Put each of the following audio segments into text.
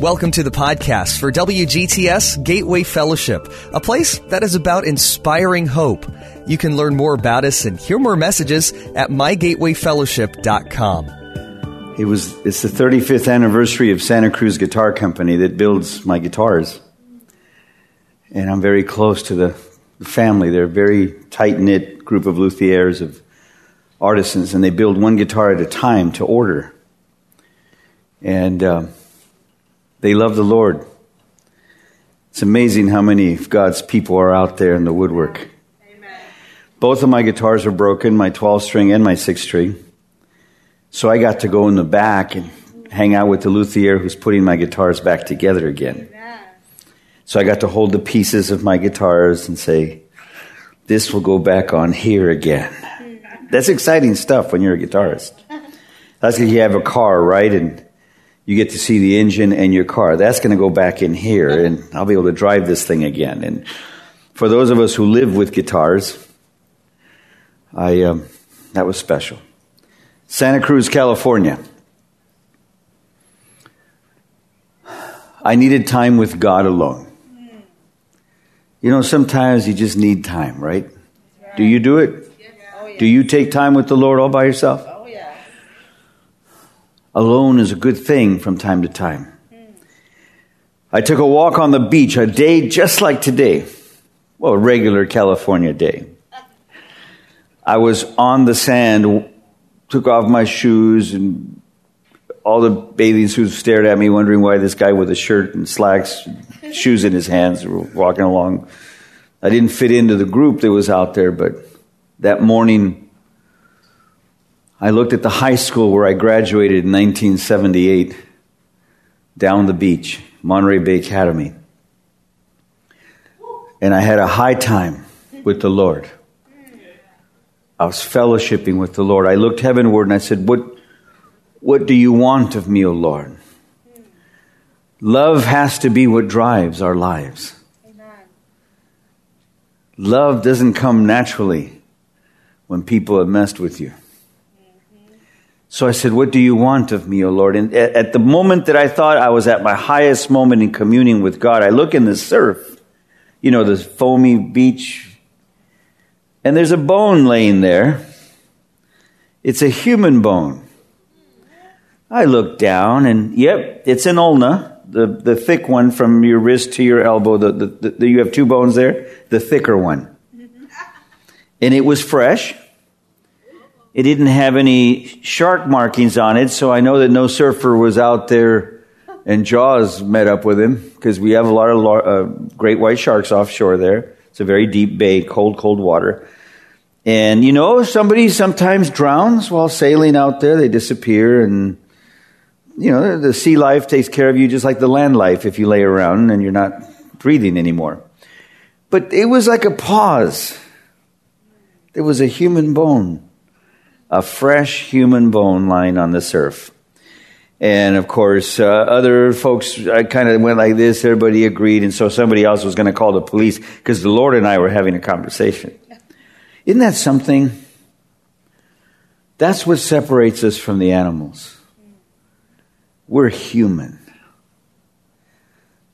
Welcome to the podcast for WGTS Gateway Fellowship, a place that is about inspiring hope. You can learn more about us and hear more messages at mygatewayfellowship.com. It was it's the 35th anniversary of Santa Cruz Guitar Company that builds my guitars. And I'm very close to the family. They're a very tight-knit group of luthiers of artisans and they build one guitar at a time to order. And uh, they love the Lord. It's amazing how many of God's people are out there in the woodwork. Amen. Both of my guitars are broken, my 12 string and my 6 string. So I got to go in the back and hang out with the luthier who's putting my guitars back together again. Amen. So I got to hold the pieces of my guitars and say, this will go back on here again. That's exciting stuff when you're a guitarist. That's like you have a car, right? And you get to see the engine and your car. That's going to go back in here, and I'll be able to drive this thing again. And for those of us who live with guitars, I um, that was special. Santa Cruz, California. I needed time with God alone. You know, sometimes you just need time, right? Do you do it? Do you take time with the Lord all by yourself? Alone is a good thing from time to time. I took a walk on the beach, a day just like today. Well, a regular California day. I was on the sand, took off my shoes, and all the bathing suits stared at me, wondering why this guy with a shirt and slacks, shoes in his hands, were walking along. I didn't fit into the group that was out there, but that morning I looked at the high school where I graduated in 1978 down the beach, Monterey Bay Academy. And I had a high time with the Lord. I was fellowshipping with the Lord. I looked heavenward and I said, What, what do you want of me, O Lord? Love has to be what drives our lives. Amen. Love doesn't come naturally when people have messed with you. So I said, What do you want of me, O Lord? And at the moment that I thought I was at my highest moment in communing with God, I look in the surf, you know, the foamy beach, and there's a bone laying there. It's a human bone. I look down, and yep, it's an ulna, the, the thick one from your wrist to your elbow. The, the, the, you have two bones there, the thicker one. And it was fresh. It didn't have any shark markings on it, so I know that no surfer was out there and Jaws met up with him because we have a lot of uh, great white sharks offshore there. It's a very deep bay, cold, cold water. And you know, somebody sometimes drowns while sailing out there. They disappear and you know, the sea life takes care of you just like the land life if you lay around and you're not breathing anymore. But it was like a pause. There was a human bone a fresh human bone lying on the surf. And of course, uh, other folks, kind of went like this, everybody agreed, and so somebody else was going to call the police because the Lord and I were having a conversation. Isn't that something? That's what separates us from the animals. We're human.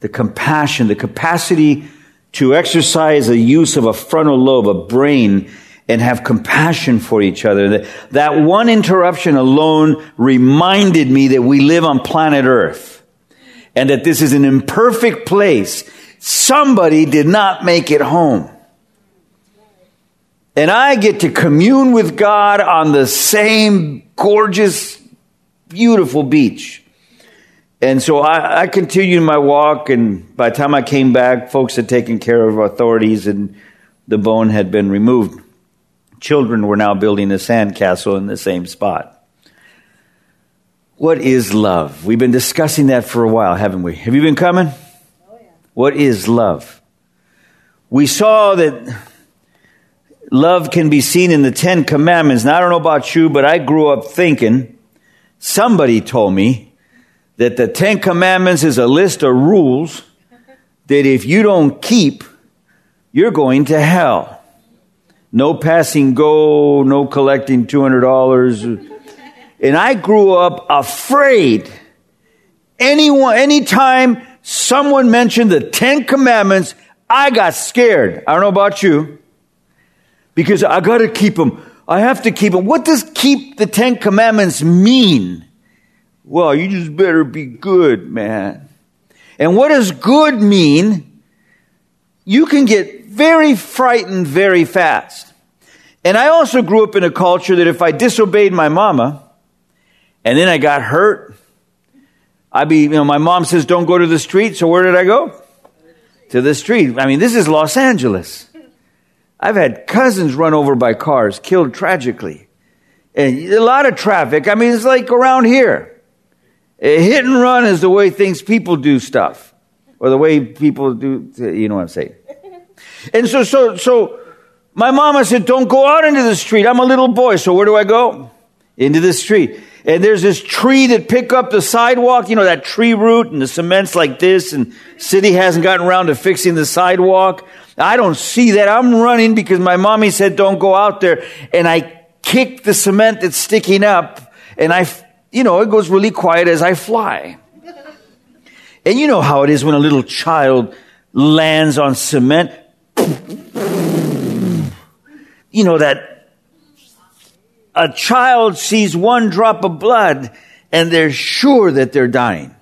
The compassion, the capacity to exercise the use of a frontal lobe, a brain, and have compassion for each other. That, one interruption alone reminded me that we live on planet Earth and that this is an imperfect place. Somebody did not make it home. And I get to commune with God on the same gorgeous, beautiful beach. And so I, I continued my walk, and by the time I came back, folks had taken care of authorities, and the bone had been removed children were now building a sandcastle in the same spot. What is love? We've been discussing that for a while, haven't we? Have you been coming? Oh, yeah. What is love? We saw that love can be seen in the Ten Commandments. Now, I don't know about you, but I grew up thinking, somebody told me that the Ten Commandments is a list of rules that if you don't keep, you're going to hell. No passing go, no collecting $200. And I grew up afraid anyone, anytime someone mentioned the Ten Commandments, I got scared. I don't know about you. Because I gotta keep them. I have to keep them. What does keep the Ten Commandments mean? Well, you just better be good, man. And what does good mean? You can get very frightened very fast. And I also grew up in a culture that if I disobeyed my mama and then I got hurt, I'd be, you know, my mom says, don't go to the street. So where did I go? To the street. I mean, this is Los Angeles. I've had cousins run over by cars, killed tragically. And a lot of traffic. I mean, it's like around here. A hit and run is the way things people do stuff. Or the way people do, you know what I'm saying. And so, so, so, my mama said, don't go out into the street. I'm a little boy. So where do I go? Into the street. And there's this tree that pick up the sidewalk, you know, that tree root and the cement's like this and city hasn't gotten around to fixing the sidewalk. I don't see that. I'm running because my mommy said don't go out there and I kick the cement that's sticking up and I, you know, it goes really quiet as I fly. And you know how it is when a little child lands on cement you know, that a child sees one drop of blood and they're sure that they're dying.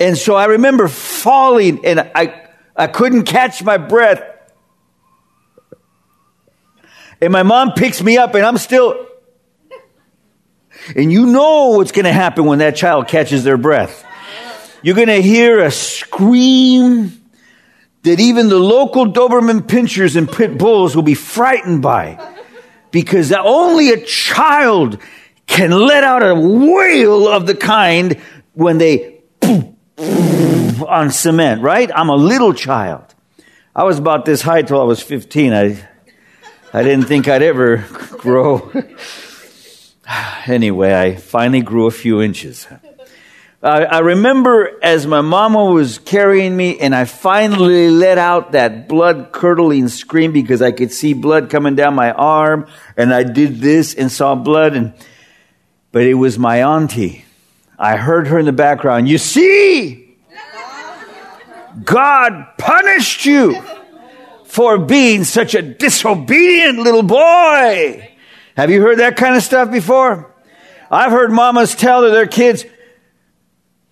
And so I remember falling and I, I couldn't catch my breath. And my mom picks me up and I'm still, and you know what's going to happen when that child catches their breath. You're going to hear a scream that even the local Doberman pinschers and pit bulls will be frightened by because only a child can let out a wail of the kind when they on cement, right? I'm a little child. I was about this height till I was 15. I, I didn't think I'd ever grow. anyway, I finally grew a few inches. I, I remember as my mama was carrying me and I finally let out that blood curdling scream because I could see blood coming down my arm and I did this and saw blood and, but it was my auntie. I heard her in the background. You see, God punished you for being such a disobedient little boy. Have you heard that kind of stuff before? I've heard mamas tell their kids,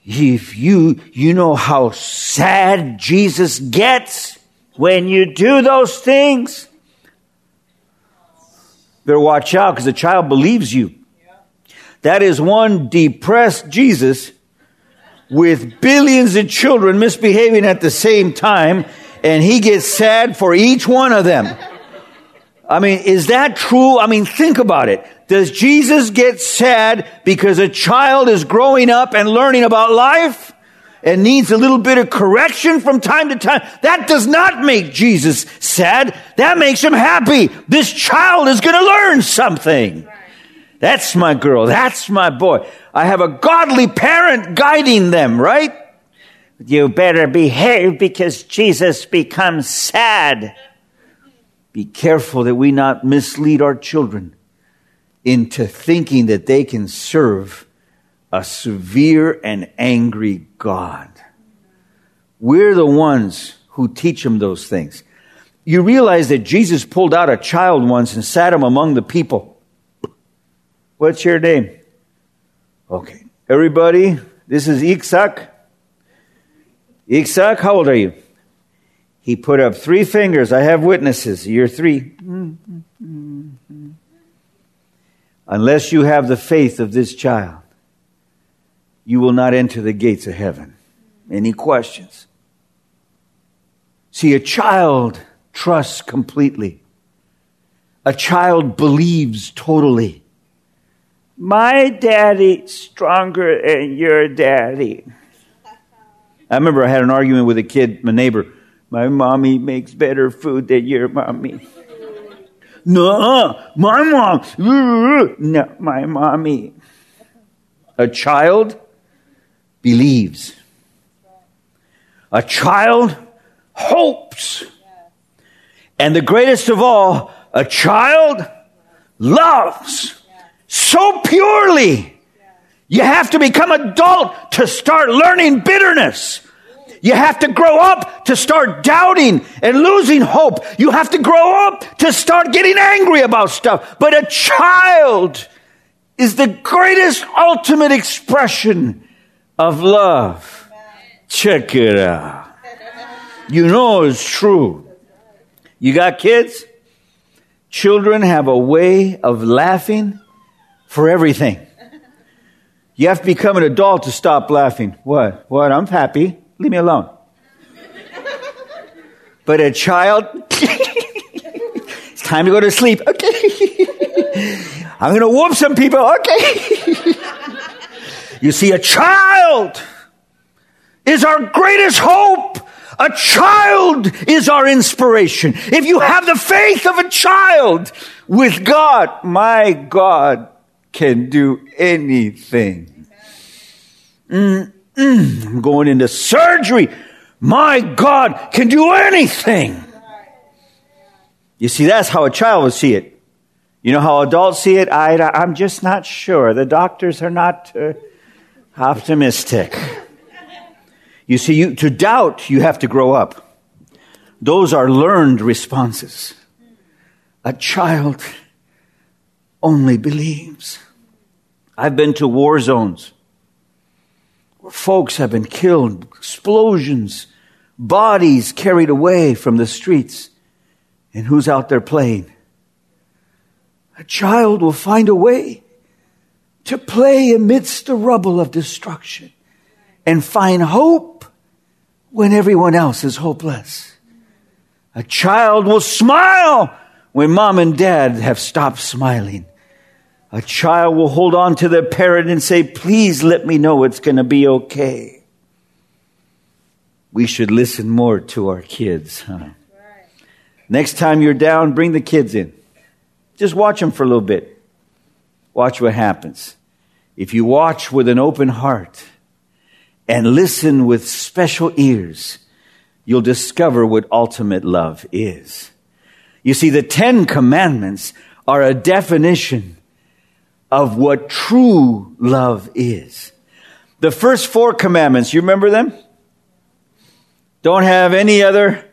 if you, you know how sad Jesus gets when you do those things. Better watch out because the child believes you. That is one depressed Jesus with billions of children misbehaving at the same time, and he gets sad for each one of them. I mean, is that true? I mean, think about it. Does Jesus get sad because a child is growing up and learning about life and needs a little bit of correction from time to time? That does not make Jesus sad. That makes him happy. This child is going to learn something. That's my girl. That's my boy. I have a godly parent guiding them, right? You better behave because Jesus becomes sad. Be careful that we not mislead our children into thinking that they can serve a severe and angry God. We're the ones who teach them those things. You realize that Jesus pulled out a child once and sat him among the people. What's your name? Okay. Everybody, this is Iksak. Iksak, how old are you? He put up three fingers. I have witnesses. You're 3 Unless you have the faith of this child, you will not enter the gates of heaven. Any questions? See, a child trusts completely. A child believes totally. My daddy's stronger than your daddy. I remember I had an argument with a kid, my neighbor. My mommy makes better food than your mommy. No, my mom. No, my mommy. A child believes. A child hopes. And the greatest of all, a child loves so purely You have to become adult to start learning bitterness. You have to grow up to start doubting and losing hope. You have to grow up to start getting angry about stuff. But a child is the greatest ultimate expression of love. Check it out. You know it's true. You got kids? Children have a way of laughing for everything. You have to become an adult to stop laughing. What? What? I'm happy. Leave me alone. But a child, it's time to go to sleep. Okay. I'm going to whoop some people. Okay. you see, a child is our greatest hope. A child is our inspiration. If you have the faith of a child with God, my God can do anything. Mm-mm. I'm going into surgery. My God can do anything. You see, that's how a child will see it. You know how adults see it? I, I'm just not sure. The doctors are not uh, optimistic. You see, you, to doubt, you have to grow up. Those are learned responses. A child only believes. I've been to war zones folks have been killed, explosions, bodies carried away from the streets. And who's out there playing? A child will find a way to play amidst the rubble of destruction and find hope when everyone else is hopeless. A child will smile when mom and dad have stopped smiling. A child will hold on to their parent and say, Please let me know it's going to be okay. We should listen more to our kids, huh? Next time you're down, bring the kids in. Just watch them for a little bit. Watch what happens. If you watch with an open heart and listen with special ears, you'll discover what ultimate love is. You see, the Ten Commandments are a definition of what true love is. The first four commandments, you remember them? Don't have any other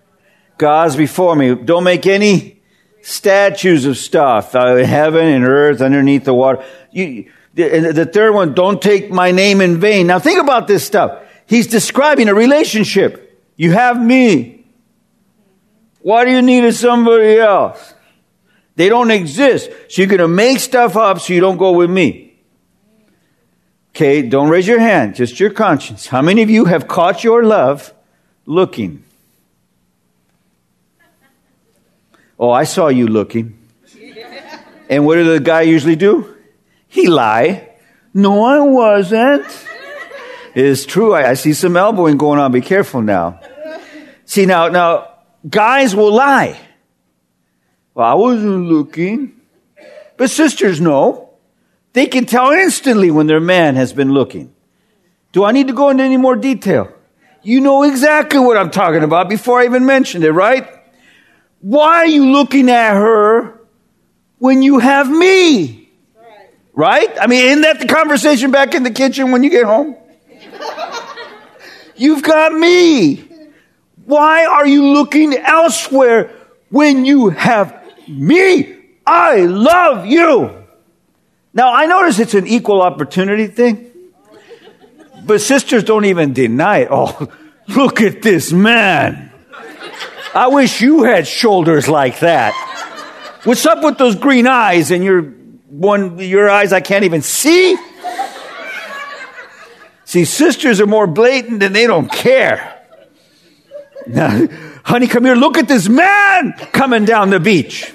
gods before me. Don't make any statues of stuff, uh, heaven and earth, underneath the water. You, the, the third one, don't take my name in vain. Now think about this stuff. He's describing a relationship. You have me. Why do you need somebody else? They don't exist. So you're going to make stuff up so you don't go with me. Okay, don't raise your hand, just your conscience. How many of you have caught your love looking? Oh, I saw you looking. And what did the guy usually do? He lie. No, I wasn't. It's true. I, I see some elbowing going on. Be careful now. See now, now, guys will lie. Well, I wasn't looking. But sisters know. They can tell instantly when their man has been looking. Do I need to go into any more detail? You know exactly what I'm talking about before I even mentioned it, right? Why are you looking at her when you have me? Right? I mean, isn't that the conversation back in the kitchen when you get home? You've got me. Why are you looking elsewhere when you have me, I love you. Now, I notice it's an equal opportunity thing, but sisters don't even deny it. Oh, look at this man. I wish you had shoulders like that. What's up with those green eyes and your one your eyes I can't even see? See, sisters are more blatant and they don't care. Now, honey, come here. Look at this man coming down the beach.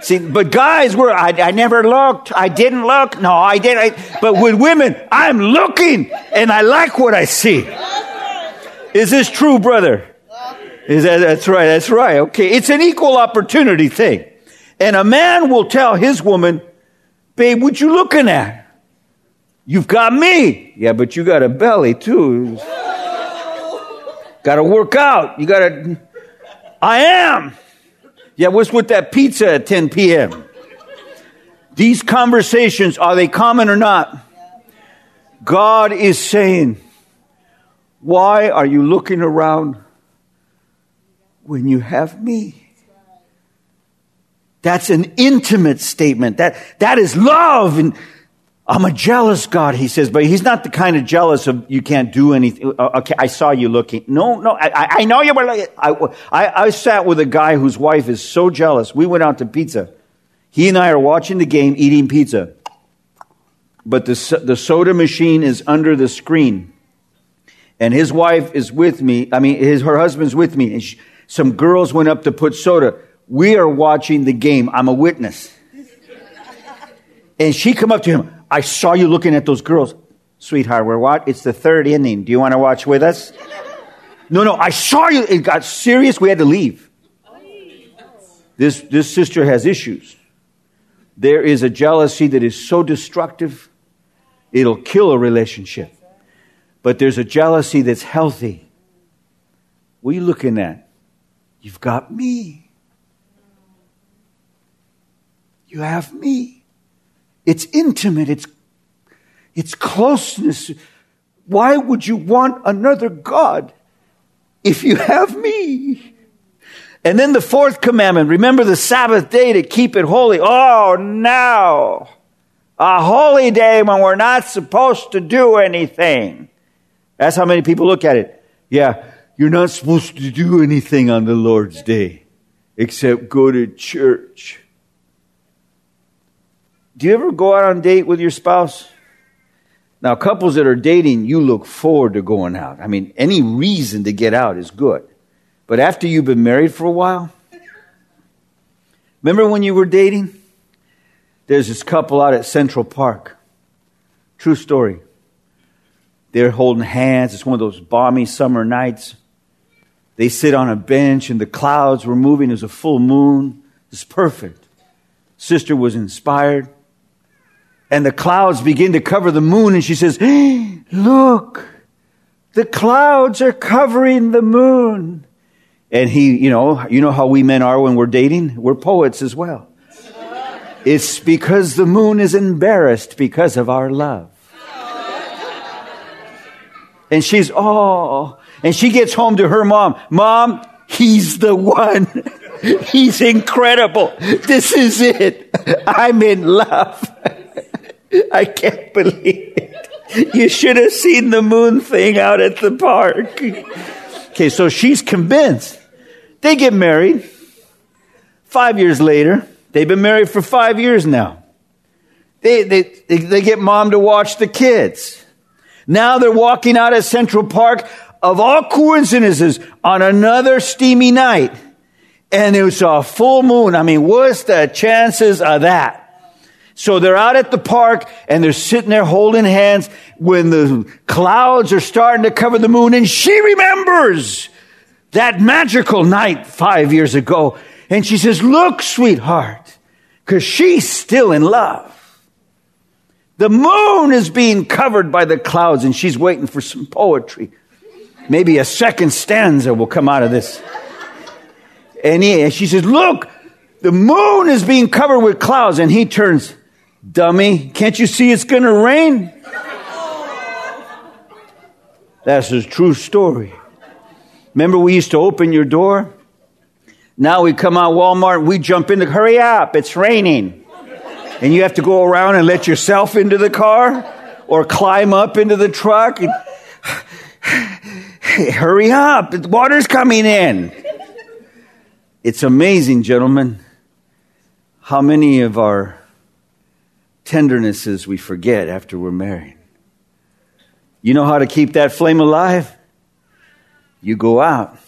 See, but guys were, I, I never looked. I didn't look. No, I did. I, but with women, I'm looking and I like what I see. Is this true, brother? Is that, that's right. That's right. Okay. It's an equal opportunity thing. And a man will tell his woman, babe, what you looking at? You've got me. Yeah, but you got a belly too. Got to work out. You got to. I am. Yeah, what's with that pizza at 10 p.m.? These conversations, are they common or not? God is saying, why are you looking around when you have me? That's an intimate statement. That, that is love. And I'm a jealous God, he says, but he's not the kind of jealous of you can't do anything. Uh, okay, I saw you looking. No, no, I, I know you were like, I, I, I sat with a guy whose wife is so jealous. We went out to pizza. He and I are watching the game, eating pizza. But the, the soda machine is under the screen. And his wife is with me. I mean, his, her husband's with me. And she, some girls went up to put soda. We are watching the game. I'm a witness. And she come up to him. I saw you looking at those girls. Sweetheart, we're what? It's the third inning. Do you want to watch with us? No, no, I saw you. It got serious. We had to leave. This, this sister has issues. There is a jealousy that is so destructive, it'll kill a relationship. But there's a jealousy that's healthy. What are you looking at? You've got me. You have me. It's intimate. It's, it's closeness. Why would you want another God if you have me? And then the fourth commandment, remember the Sabbath day to keep it holy. Oh, now. A holy day when we're not supposed to do anything. That's how many people look at it. Yeah, you're not supposed to do anything on the Lord's day except go to church. Do you ever go out on a date with your spouse? Now, couples that are dating, you look forward to going out. I mean, any reason to get out is good. But after you've been married for a while, remember when you were dating? There's this couple out at Central Park. True story. They're holding hands. It's one of those balmy summer nights. They sit on a bench and the clouds were moving. There's a full moon. It's perfect. Sister was inspired. And the clouds begin to cover the moon and she says, look, the clouds are covering the moon. And he, you know, you know how we men are when we're dating? We're poets as well. It's because the moon is embarrassed because of our love. And she's, oh, and she gets home to her mom. Mom, he's the one. He's incredible. This is it. I'm in love. I can't believe it. You should have seen the moon thing out at the park. Okay, so she's convinced. They get married. Five years later, they've been married for five years now. They, they, they, they get mom to watch the kids. Now they're walking out at Central Park of all coincidences on another steamy night. And it was a full moon. I mean, what's the chances of that? So they're out at the park and they're sitting there holding hands when the clouds are starting to cover the moon and she remembers that magical night five years ago. And she says, look, sweetheart, cause she's still in love. The moon is being covered by the clouds and she's waiting for some poetry. Maybe a second stanza will come out of this. And, he, and she says, Look, the moon is being covered with clouds. And he turns, Dummy, can't you see it's going to rain? That's a true story. Remember, we used to open your door? Now we come out Walmart, we jump in the, hurry up, it's raining and you have to go around and let yourself into the car or climb up into the truck. And, hey, hurry up, the water's coming in. It's amazing, gentlemen, how many of our tendernesses we forget after we're married. You know how to keep that flame alive? You go out.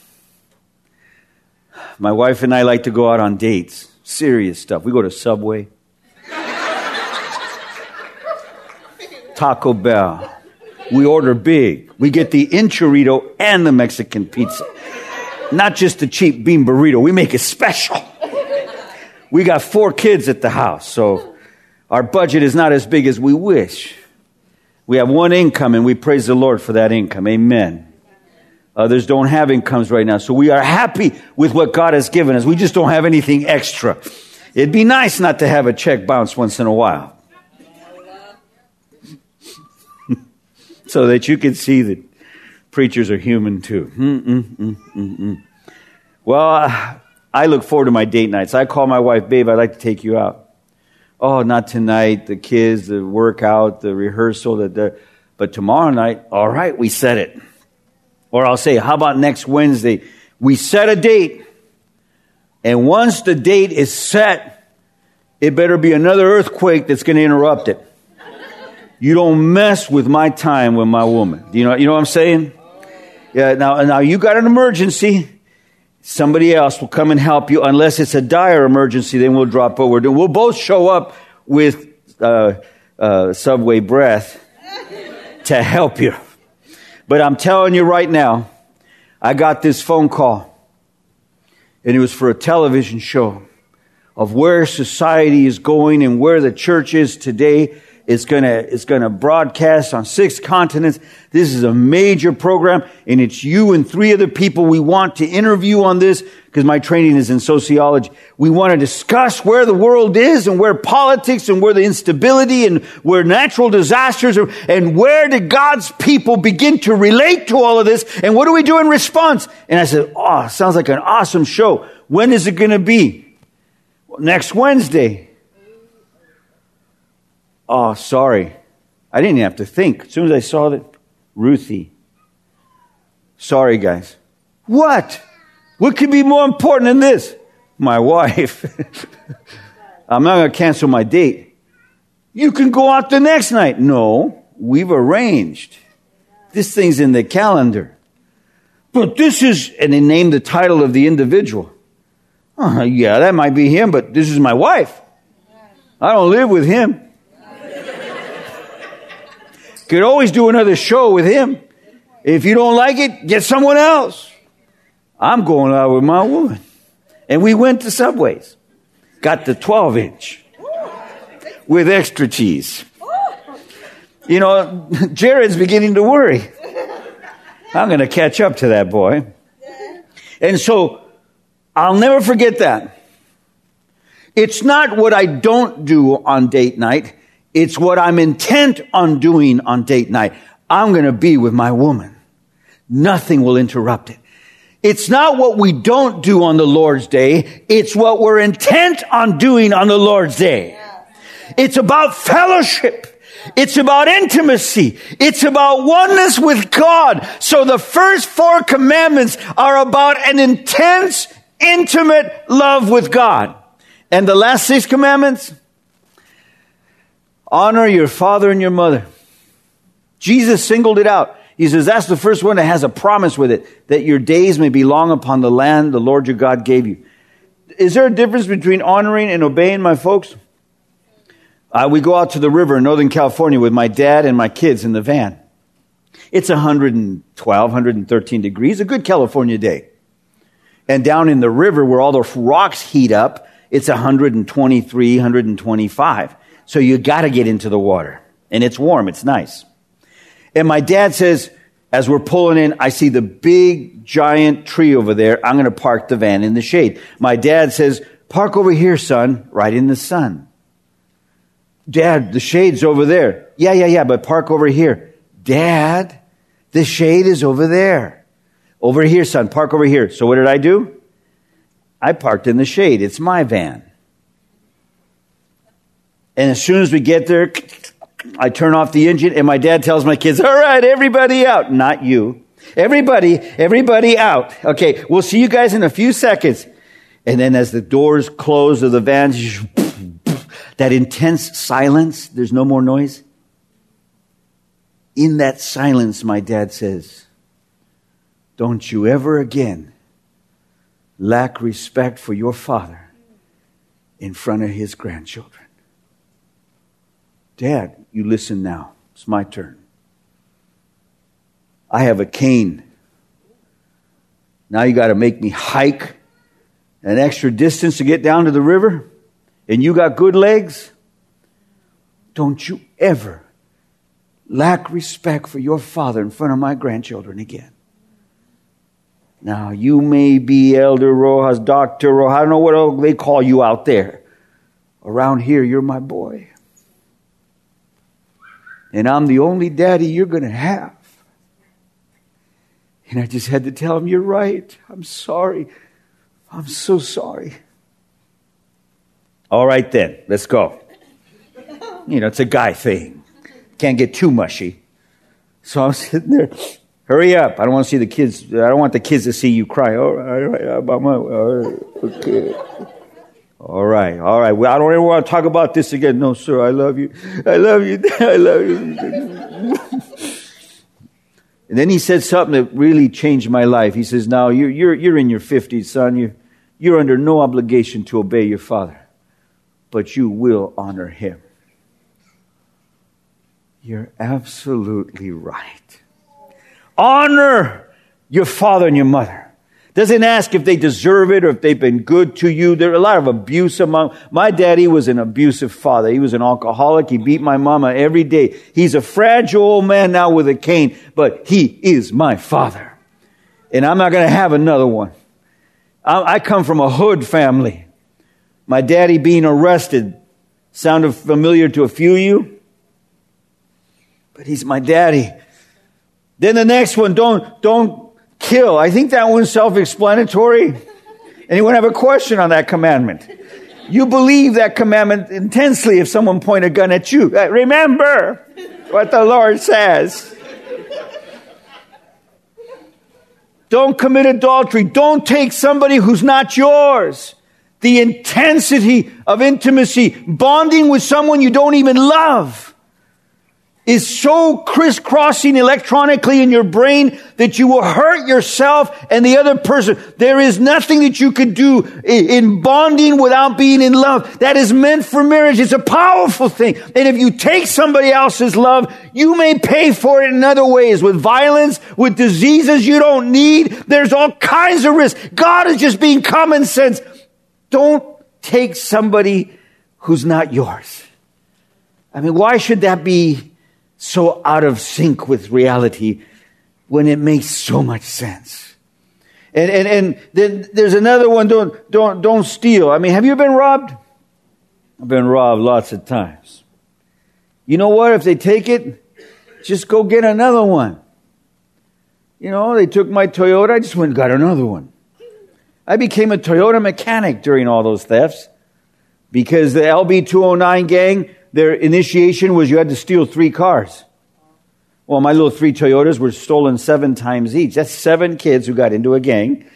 My wife and I like to go out on dates, serious stuff. We go to Subway. Taco Bell. We order big. We get the enchilada and the Mexican pizza. Not just the cheap bean burrito. We make it special. We got four kids at the house, so our budget is not as big as we wish. We have one income and we praise the Lord for that income. Amen. Others don't have incomes right now. So we are happy with what God has given us. We just don't have anything extra. It'd be nice not to have a check bounce once in a while. so that you can see that preachers are human too. Mm-mm-mm-mm-mm. Well, I look forward to my date nights. I call my wife, babe, I'd like to take you out. Oh, not tonight. The kids, the workout, the rehearsal, the, but tomorrow night, all right, we set it. Or I'll say, how about next Wednesday? We set a date. And once the date is set, it better be another earthquake that's going to interrupt it. You don't mess with my time with my woman. You know, you know what I'm saying? Yeah, now, now you got an emergency. Somebody else will come and help you unless it's a dire emergency. Then we'll drop what we're. We'll both show up with uh, uh, subway breath to help you. But I'm telling you right now, I got this phone call, and it was for a television show of where society is going and where the church is today. It's gonna, it's gonna broadcast on six continents. This is a major program and it's you and three other people we want to interview on this because my training is in sociology. We want to discuss where the world is and where politics and where the instability and where natural disasters are and where did God's people begin to relate to all of this and what do we do in response? And I said, oh, sounds like an awesome show. When is it going to be? Well, next Wednesday. Oh, sorry. I didn't have to think. As soon as I saw that, Ruthie. Sorry, guys. What? What could be more important than this? My wife. I'm not going to cancel my date. You can go out the next night. No, we've arranged. This thing's in the calendar. But this is, and they named the title of the individual. Uh, yeah, that might be him, but this is my wife. I don't live with him. Could always do another show with him. If you don't like it, get someone else. I'm going out with my woman. And we went to Subways. Got the 12 inch with extra cheese. You know, Jared's beginning to worry. I'm going to catch up to that boy. And so I'll never forget that. It's not what I don't do on date night. It's what I'm intent on doing on date night. I'm going to be with my woman. Nothing will interrupt it. It's not what we don't do on the Lord's day. It's what we're intent on doing on the Lord's day. It's about fellowship. It's about intimacy. It's about oneness with God. So the first four commandments are about an intense, intimate love with God. And the last six commandments, Honor your father and your mother. Jesus singled it out. He says that's the first one that has a promise with it that your days may be long upon the land the Lord your God gave you. Is there a difference between honoring and obeying, my folks? Uh, we go out to the river in Northern California with my dad and my kids in the van. It's 112, 113 degrees, a good California day. And down in the river where all the rocks heat up, it's 123, 125. So you got to get into the water. And it's warm, it's nice. And my dad says, as we're pulling in, I see the big giant tree over there. I'm going to park the van in the shade. My dad says, park over here, son, right in the sun. Dad, the shade's over there. Yeah, yeah, yeah, but park over here. Dad, the shade is over there. Over here, son, park over here. So what did I do? I parked in the shade. It's my van. And as soon as we get there, I turn off the engine and my dad tells my kids, all right, everybody out. Not you. Everybody, everybody out. Okay, we'll see you guys in a few seconds. And then as the doors close of the van, that intense silence, there's no more noise. In that silence, my dad says, don't you ever again lack respect for your father in front of his grandchildren. Dad, you listen now. It's my turn. I have a cane. Now you got to make me hike an extra distance to get down to the river, and you got good legs. Don't you ever lack respect for your father in front of my grandchildren again. Now, you may be Elder Rojas, Dr. Rojas, I don't know what they call you out there. Around here, you're my boy. And I'm the only daddy you're going to have. And I just had to tell him, You're right. I'm sorry. I'm so sorry. All right, then, let's go. You know, it's a guy thing. Can't get too mushy. So I'm sitting there. Hurry up. I don't want to see the kids. I don't want the kids to see you cry. All right, all right, all right, okay. All right, all right. Well, I don't ever want to talk about this again. No, sir, I love you. I love you. I love you. and then he said something that really changed my life. He says, Now, you're, you're, you're in your 50s, son. You're, you're under no obligation to obey your father, but you will honor him. You're absolutely right. Honor your father and your mother. Doesn't ask if they deserve it or if they've been good to you. There are a lot of abuse among, my daddy was an abusive father. He was an alcoholic. He beat my mama every day. He's a fragile old man now with a cane, but he is my father. And I'm not going to have another one. I, I come from a hood family. My daddy being arrested sounded familiar to a few of you, but he's my daddy. Then the next one, don't, don't kill. I think that one's self-explanatory. Anyone have a question on that commandment? You believe that commandment intensely if someone point a gun at you. Uh, remember what the Lord says. Don't commit adultery. Don't take somebody who's not yours. The intensity of intimacy, bonding with someone you don't even love is so crisscrossing electronically in your brain that you will hurt yourself and the other person. There is nothing that you could do in bonding without being in love. That is meant for marriage. It's a powerful thing. And if you take somebody else's love, you may pay for it in other ways with violence, with diseases you don't need. There's all kinds of risks. God is just being common sense. Don't take somebody who's not yours. I mean, why should that be so out of sync with reality when it makes so much sense. And, and, and then there's another one, don't, don't, don't steal. I mean, have you been robbed? I've been robbed lots of times. You know what? If they take it, just go get another one. You know, they took my Toyota, I just went and got another one. I became a Toyota mechanic during all those thefts because the LB 209 gang their initiation was you had to steal three cars. Well, my little three Toyotas were stolen seven times each. That's seven kids who got into a gang.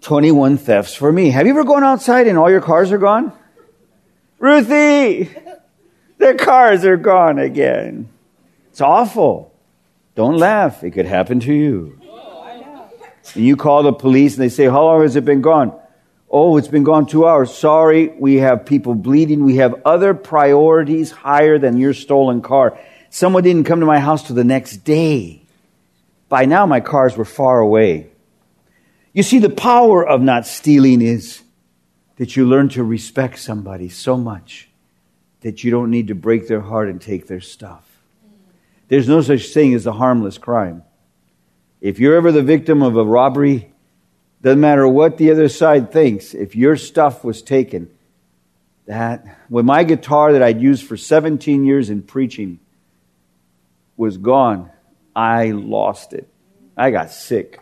21 thefts for me. Have you ever gone outside and all your cars are gone? Ruthie! Their cars are gone again. It's awful. Don't laugh. It could happen to you. And you call the police and they say, How long has it been gone? Oh, it's been gone two hours. Sorry, we have people bleeding. We have other priorities higher than your stolen car. Someone didn't come to my house till the next day. By now, my cars were far away. You see, the power of not stealing is that you learn to respect somebody so much that you don't need to break their heart and take their stuff. There's no such thing as a harmless crime. If you're ever the victim of a robbery, doesn't matter what the other side thinks, if your stuff was taken, that when my guitar that I'd used for 17 years in preaching was gone, I lost it. I got sick.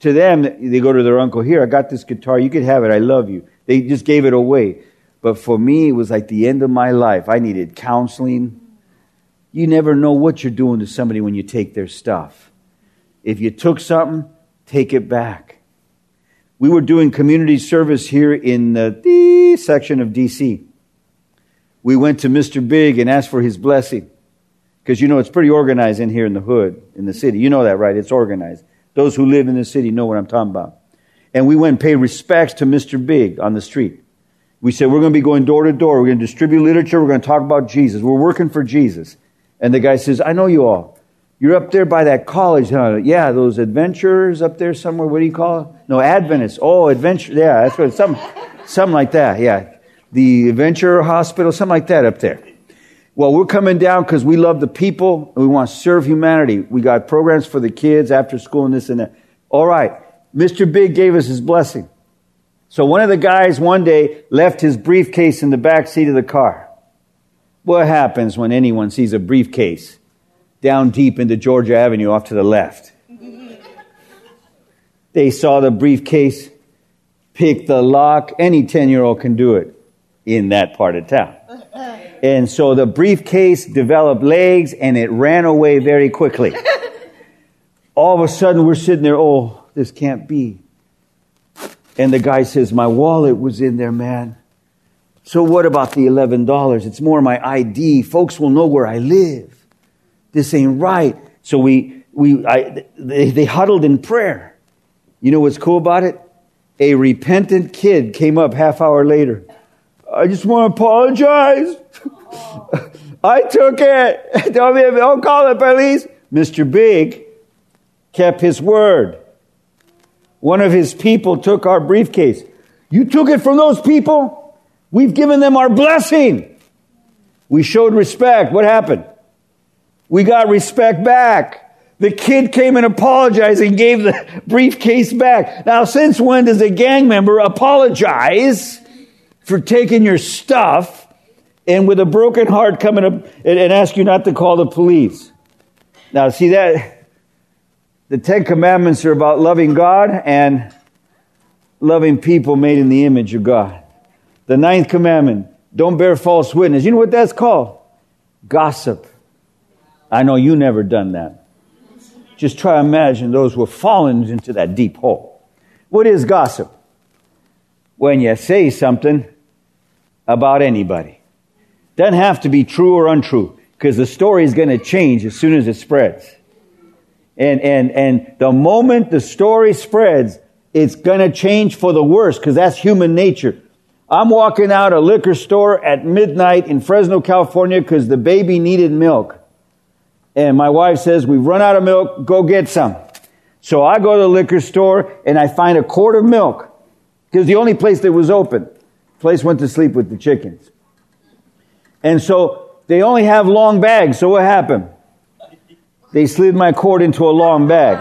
To them, they go to their uncle, Here, I got this guitar. You could have it. I love you. They just gave it away. But for me, it was like the end of my life. I needed counseling. You never know what you're doing to somebody when you take their stuff. If you took something, take it back we were doing community service here in the D section of DC. We went to Mr. Big and asked for his blessing. Because you know, it's pretty organized in here in the hood, in the city. You know that, right? It's organized. Those who live in the city know what I'm talking about. And we went and paid respects to Mr. Big on the street. We said, we're going to be going door to door. We're going to distribute literature. We're going to talk about Jesus. We're working for Jesus. And the guy says, I know you all. You're up there by that college, huh? Yeah, those adventurers up there somewhere. What do you call it? No, Adventists. Oh, adventure. Yeah, that's what, something, something like that. Yeah. The Adventure Hospital, something like that up there. Well, we're coming down because we love the people and we want to serve humanity. We got programs for the kids after school and this and that. All right. Mr. Big gave us his blessing. So one of the guys one day left his briefcase in the back seat of the car. What happens when anyone sees a briefcase down deep into Georgia Avenue off to the left? They saw the briefcase, pick the lock. Any 10 year old can do it in that part of town. And so the briefcase developed legs and it ran away very quickly. All of a sudden, we're sitting there, oh, this can't be. And the guy says, My wallet was in there, man. So what about the $11? It's more my ID. Folks will know where I live. This ain't right. So we, we, I, they, they huddled in prayer. You know what's cool about it? A repentant kid came up half hour later. I just want to apologize. I took it. Don't, call the police. Mr. Big kept his word. One of his people took our briefcase. You took it from those people? We've given them our blessing. We showed respect. What happened? We got respect back. The kid came and apologized and gave the briefcase back. Now, since when does a gang member apologize for taking your stuff and with a broken heart up and, and ask you not to call the police? Now, see that? The Ten Commandments are about loving God and loving people made in the image of God. The ninth commandment, don't bear false witness. You know what that's called? Gossip. I know you never done that. Just try to imagine those who have fallen into that deep hole. What is gossip? When you say something about anybody. Doesn't have to be true or untrue, because the story is going to change as soon as it spreads. And, and, and the moment the story spreads, it's going to change for the worse, because that's human nature. I'm walking out a liquor store at midnight in Fresno, California, because the baby needed milk. And my wife says, we've run out of milk, go get some. So I go to the liquor store and I find a quart of milk because the only place that was open. Place went to sleep with the chickens. And so they only have long bags. So what happened? They slid my quart into a long bag.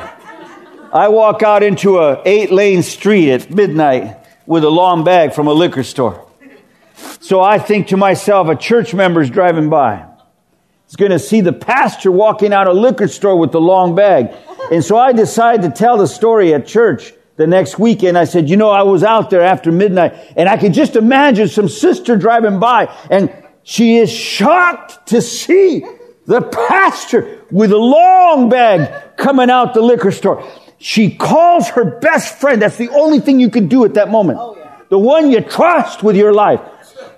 I walk out into a eight lane street at midnight with a long bag from a liquor store. So I think to myself, a church member's driving by is going to see the pastor walking out a liquor store with the long bag. And so I decided to tell the story at church the next weekend. I said, you know, I was out there after midnight and I could just imagine some sister driving by and she is shocked to see the pastor with a long bag coming out the liquor store. She calls her best friend. That's the only thing you can do at that moment. Oh, yeah. The one you trust with your life.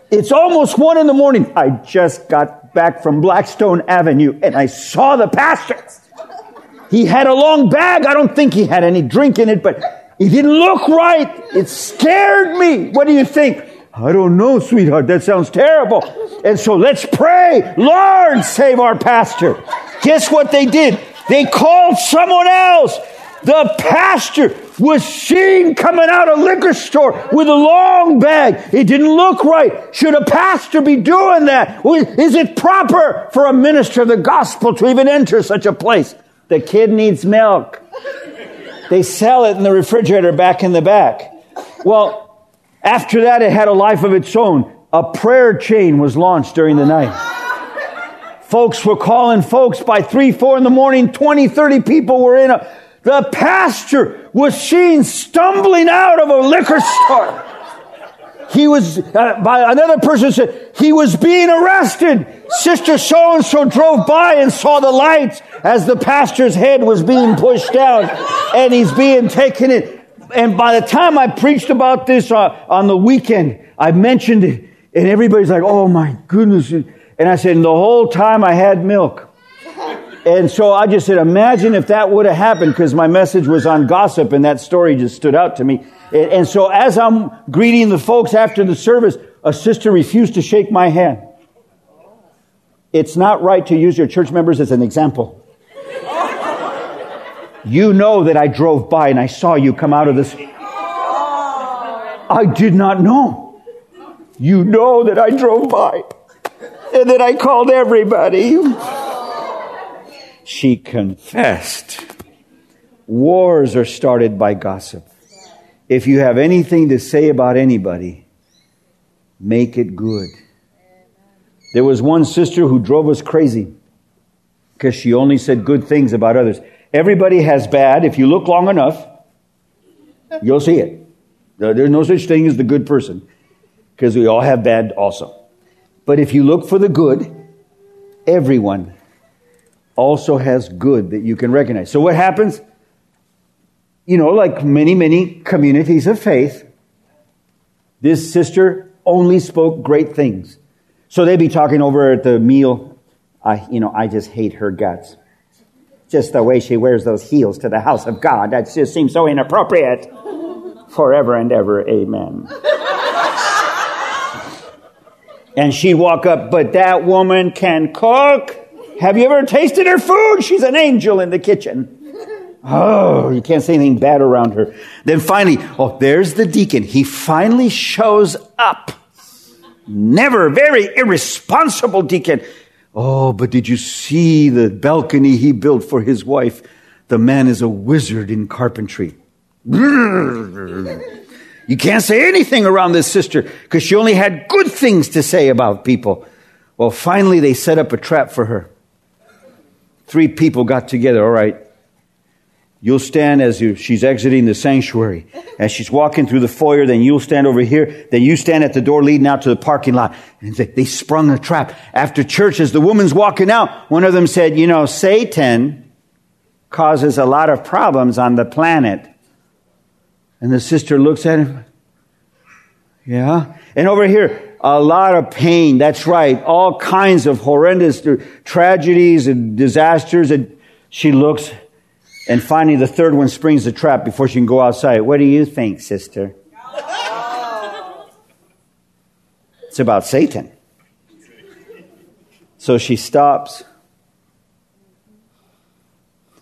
It's almost one in the morning. I just got back from Blackstone Avenue and I saw the pastor. He had a long bag. I don't think he had any drink in it, but it didn't look right. It scared me. What do you think? I don't know, sweetheart. That sounds terrible. And so let's pray. Lord, save our pastor. Guess what they did? They called someone else. The pastor was seen coming out of liquor store with a long bag. It didn't look right. Should a pastor be doing that? Is it proper for a minister of the gospel to even enter such a place? The kid needs milk. They sell it in the refrigerator back in the back. Well, after that, it had a life of its own. A prayer chain was launched during the night. Folks were calling folks by three, four in the morning. 20, 30 people were in a, the pastor was seen stumbling out of a liquor store. He was, uh, by another person said, he was being arrested. Sister so and so drove by and saw the lights as the pastor's head was being pushed down and he's being taken in. And by the time I preached about this uh, on the weekend, I mentioned it and everybody's like, oh my goodness. And I said, and the whole time I had milk. And so I just said, imagine if that would have happened because my message was on gossip and that story just stood out to me. And, and so as I'm greeting the folks after the service, a sister refused to shake my hand. It's not right to use your church members as an example. You know that I drove by and I saw you come out of this. I did not know. You know that I drove by and that I called everybody. She confessed. Wars are started by gossip. If you have anything to say about anybody, make it good. There was one sister who drove us crazy because she only said good things about others. Everybody has bad. If you look long enough, you'll see it. There's no such thing as the good person because we all have bad also. But if you look for the good, everyone also has good that you can recognize. So what happens? You know, like many, many communities of faith, this sister only spoke great things. So they'd be talking over at the meal. I, you know, I just hate her guts. Just the way she wears those heels to the house of God. That just seems so inappropriate. Forever and ever, amen. and she'd walk up, but that woman can cook. Have you ever tasted her food? She's an angel in the kitchen. Oh, you can't say anything bad around her. Then finally, oh, there's the deacon. He finally shows up. Never very irresponsible deacon. Oh, but did you see the balcony he built for his wife? The man is a wizard in carpentry. You can't say anything around this sister because she only had good things to say about people. Well, finally, they set up a trap for her. Three people got together. All right, You'll stand as you, she's exiting the sanctuary. As she's walking through the foyer, then you'll stand over here. Then you stand at the door leading out to the parking lot. And they, they sprung a trap. After church, as the woman's walking out, one of them said, you know, Satan causes a lot of problems on the planet. And the sister looks at him. Yeah. And over here, a lot of pain. That's right. All kinds of horrendous tragedies and disasters. And she looks and finally, the third one springs the trap before she can go outside. What do you think, sister? It's about Satan. So she stops.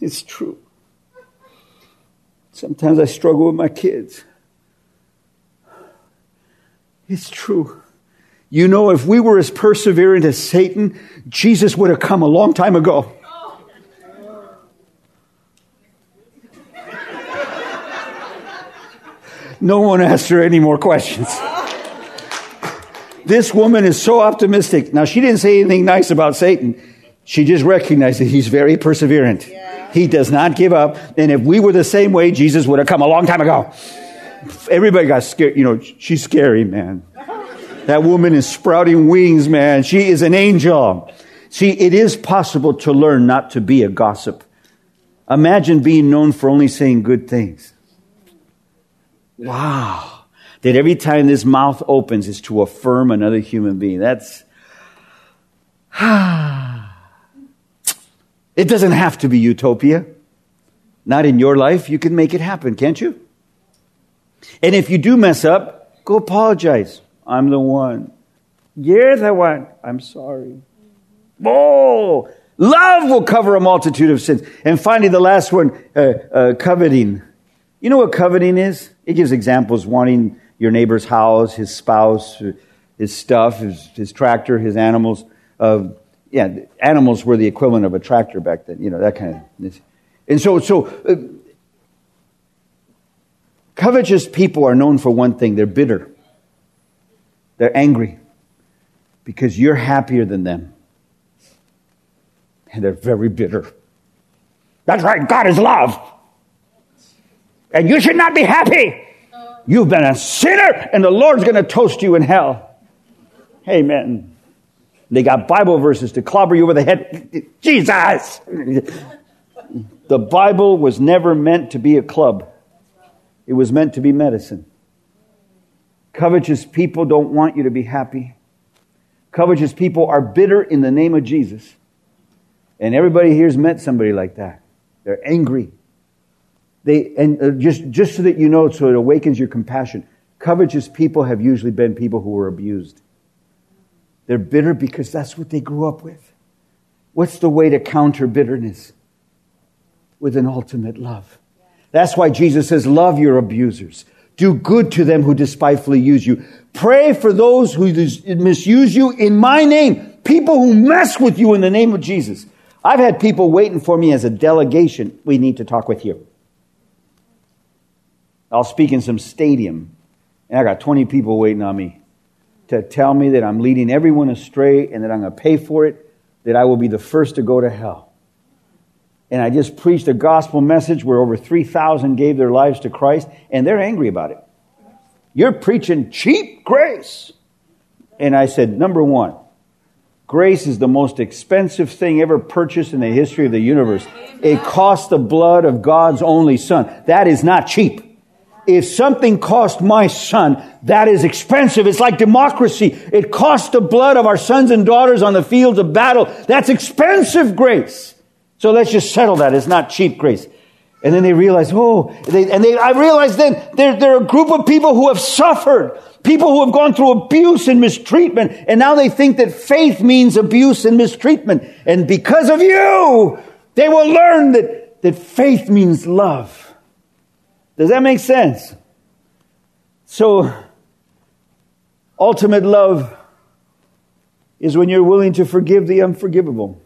It's true. Sometimes I struggle with my kids. It's true. You know, if we were as perseverant as Satan, Jesus would have come a long time ago. No one asked her any more questions. This woman is so optimistic. Now, she didn't say anything nice about Satan. She just recognized that he's very perseverant. Yeah. He does not give up. And if we were the same way, Jesus would have come a long time ago. Everybody got scared. You know, she's scary, man. That woman is sprouting wings, man. She is an angel. See, it is possible to learn not to be a gossip. Imagine being known for only saying good things. Wow. That every time this mouth opens is to affirm another human being. That's. it doesn't have to be utopia. Not in your life. You can make it happen, can't you? And if you do mess up, go apologize. I'm the one. You're the one. I'm sorry. Oh, love will cover a multitude of sins. And finally, the last one, uh, uh, coveting. You know what coveting is? It gives examples wanting your neighbor's house, his spouse, his stuff, his, his tractor, his animals. Uh, yeah, animals were the equivalent of a tractor back then, you know, that kind of. And so, so uh, covetous people are known for one thing they're bitter, they're angry because you're happier than them. And they're very bitter. That's right, God is love. And you should not be happy. You've been a sinner, and the Lord's going to toast you in hell. Amen. They got Bible verses to clobber you over the head. Jesus! The Bible was never meant to be a club, it was meant to be medicine. Covetous people don't want you to be happy. Covetous people are bitter in the name of Jesus. And everybody here's met somebody like that. They're angry. They, and uh, just, just so that you know, so it awakens your compassion, covetous people have usually been people who were abused. They're bitter because that's what they grew up with. What's the way to counter bitterness? With an ultimate love. That's why Jesus says, Love your abusers. Do good to them who despitefully use you. Pray for those who misuse you in my name. People who mess with you in the name of Jesus. I've had people waiting for me as a delegation. We need to talk with you. I'll speak in some stadium, and I got 20 people waiting on me. to tell me that I'm leading everyone astray and that I'm going to pay for it, that I will be the first to go to hell. And I just preached a gospel message where over 3,000 gave their lives to Christ, and they're angry about it. You're preaching cheap grace. And I said, number one, grace is the most expensive thing ever purchased in the history of the universe. It cost the blood of God's only son. That is not cheap. If something cost my son, that is expensive. It's like democracy. It cost the blood of our sons and daughters on the fields of battle. That's expensive grace. So let's just settle that. It's not cheap grace. And then they realize, oh, they, and they, I realized then they're, they're a group of people who have suffered, people who have gone through abuse and mistreatment, and now they think that faith means abuse and mistreatment. And because of you, they will learn that, that faith means love. Does that make sense? So, ultimate love is when you're willing to forgive the unforgivable.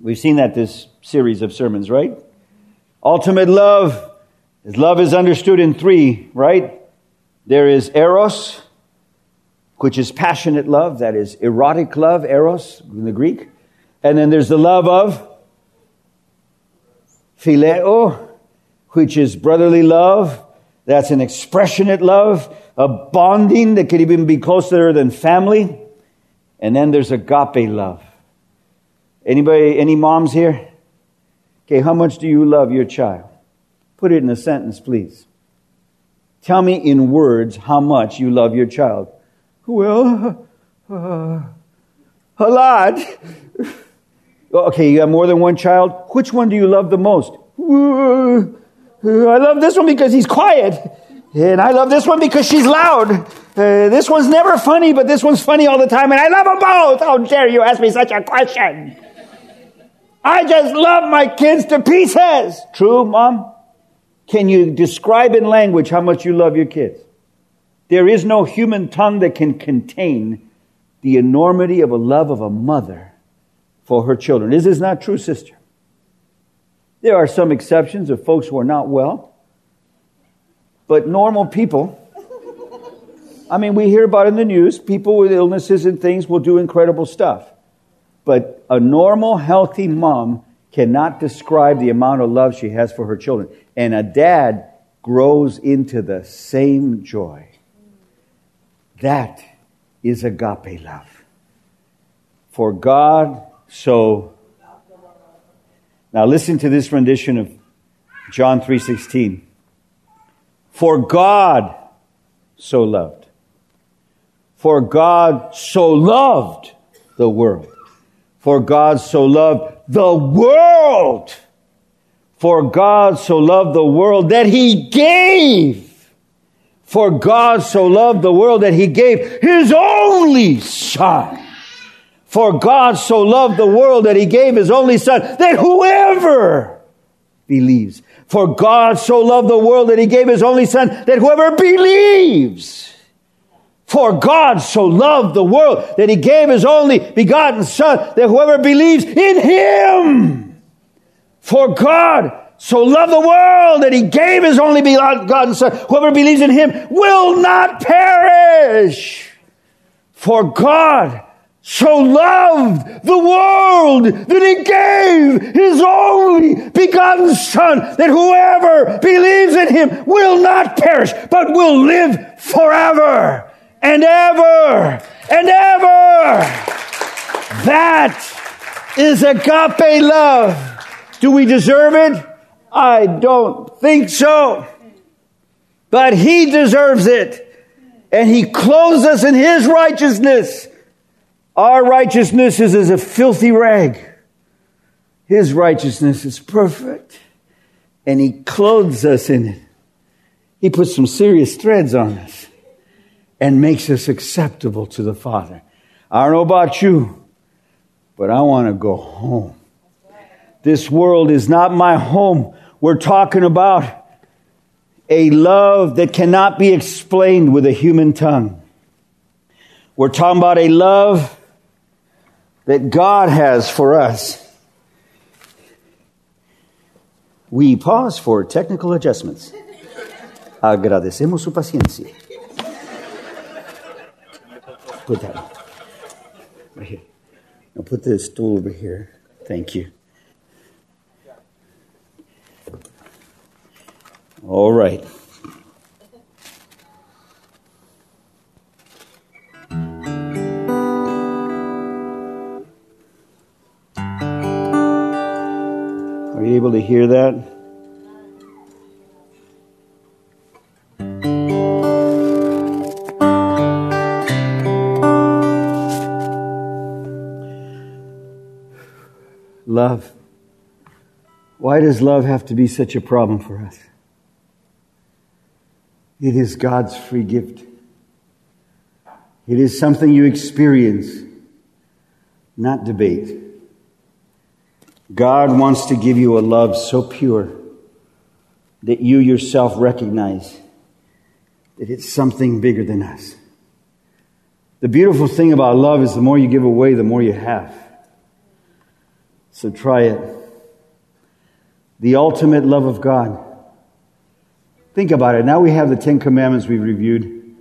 We've seen that this series of sermons, right? Ultimate love is love is understood in three, right? There is eros, which is passionate love, that is erotic love, eros in the Greek. And then there's the love of phileo, which is brotherly love. That's an expressionate love, a bonding that could even be closer than family. And then there's agape love. Anybody, any moms here? Okay, how much do you love your child? Put it in a sentence, please. Tell me in words how much you love your child. Well, uh, a lot. okay, you have more than one child. Which one do you love the most? I love this one because he's quiet. And I love this one because she's loud. Uh, this one's never funny, but this one's funny all the time, and I love them both. How dare you ask me such a question? I just love my kids to pieces. True, mom? Can you describe in language how much you love your kids? There is no human tongue that can contain the enormity of a love of a mother for her children. Is this not true, sister? There are some exceptions of folks who are not well, but normal people. I mean, we hear about in the news people with illnesses and things will do incredible stuff. But a normal, healthy mom cannot describe the amount of love she has for her children. And a dad grows into the same joy. That is agape love. For God so now listen to this rendition of John 3:16. For God so loved. For God so loved the world. For God so loved the world. For God so loved the world that he gave. For God so loved the world that he gave his only son for God so loved the world that he gave his only son, that whoever believes. For God so loved the world that he gave his only son, that whoever believes. For God so loved the world that he gave his only begotten son, that whoever believes in him. For God so loved the world that he gave his only begotten son. Whoever believes in him will not perish. For God so loved the world that he gave his only begotten son that whoever believes in him will not perish but will live forever and ever and ever. That is agape love. Do we deserve it? I don't think so. But he deserves it. And he clothes us in his righteousness our righteousness is as a filthy rag. His righteousness is perfect. And He clothes us in it. He puts some serious threads on us and makes us acceptable to the Father. I don't know about you, but I want to go home. This world is not my home. We're talking about a love that cannot be explained with a human tongue. We're talking about a love that God has for us. We pause for technical adjustments. Agradecemos su paciencia. Put that right here. I'll put this stool over here. Thank you. All right. Are you able to hear that? Love. Why does love have to be such a problem for us? It is God's free gift. It is something you experience, not debate. God wants to give you a love so pure that you yourself recognize that it's something bigger than us. The beautiful thing about love is the more you give away, the more you have. So try it. The ultimate love of God. Think about it. Now we have the Ten Commandments we've reviewed.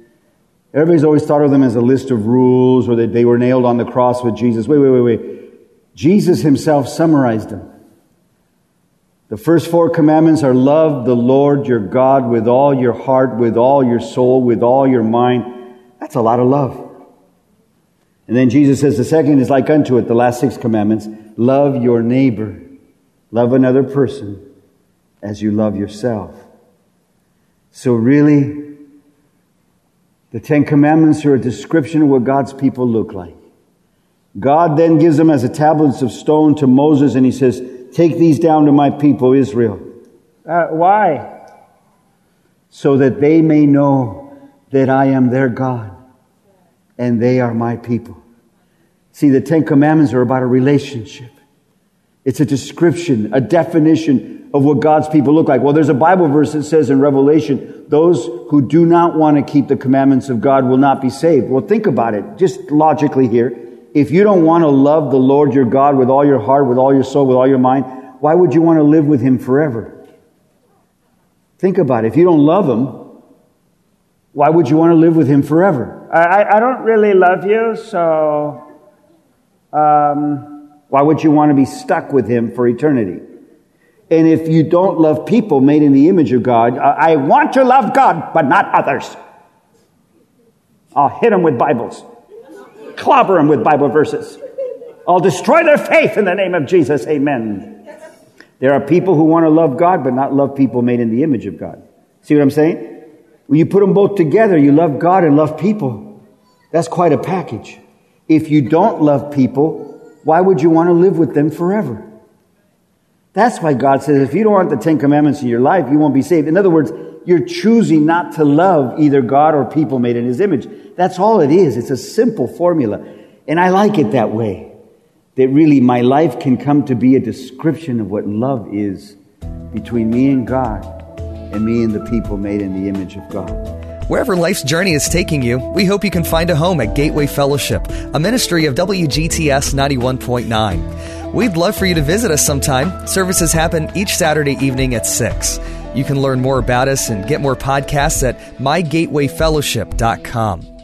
Everybody's always thought of them as a list of rules or that they were nailed on the cross with Jesus. Wait, wait, wait, wait. Jesus himself summarized them. The first four commandments are love the Lord your God with all your heart, with all your soul, with all your mind. That's a lot of love. And then Jesus says the second is like unto it, the last six commandments. Love your neighbor. Love another person as you love yourself. So really, the Ten Commandments are a description of what God's people look like. God then gives them as a tablets of stone to Moses and he says, take these down to my people Israel. Uh, why? So that they may know that I am their God and they are my people. See, the Ten Commandments are about a relationship. It's a description, a definition of what God's people look like. Well, there's a Bible verse that says in Revelation, those who do not want to keep the commandments of God will not be saved. Well, think about it, just logically here. If you don't want to love the Lord your God with all your heart, with all your soul, with all your mind, why would you want to live with Him forever? Think about it. If you don't love Him, why would you want to live with Him forever? I, I don't really love you, so um, why would you want to be stuck with Him for eternity? And if you don't love people made in the image of God, I want to love God, but not others. I'll hit them with Bibles, clobber them with Bible verses. I'll destroy their faith in the name of Jesus. Amen. There are people who want to love God, but not love people made in the image of God. See what I'm saying? When you put them both together, you love God and love people. That's quite a package. If you don't love people, why would you want to live with them forever? That's why God says if you don't want the Ten Commandments in your life, you won't be saved. In other words, you're choosing not to love either God or people made in His image. That's all it is. It's a simple formula. And I like it that way. That really my life can come to be a description of what love is between me and God and me and the people made in the image of God. Wherever life's journey is taking you, we hope you can find a home at Gateway Fellowship, a ministry of WGTS 91.9. We'd love for you to visit us sometime. Services happen each Saturday evening at 6. You can learn more about us and get more podcasts at mygatewayfellowship.com.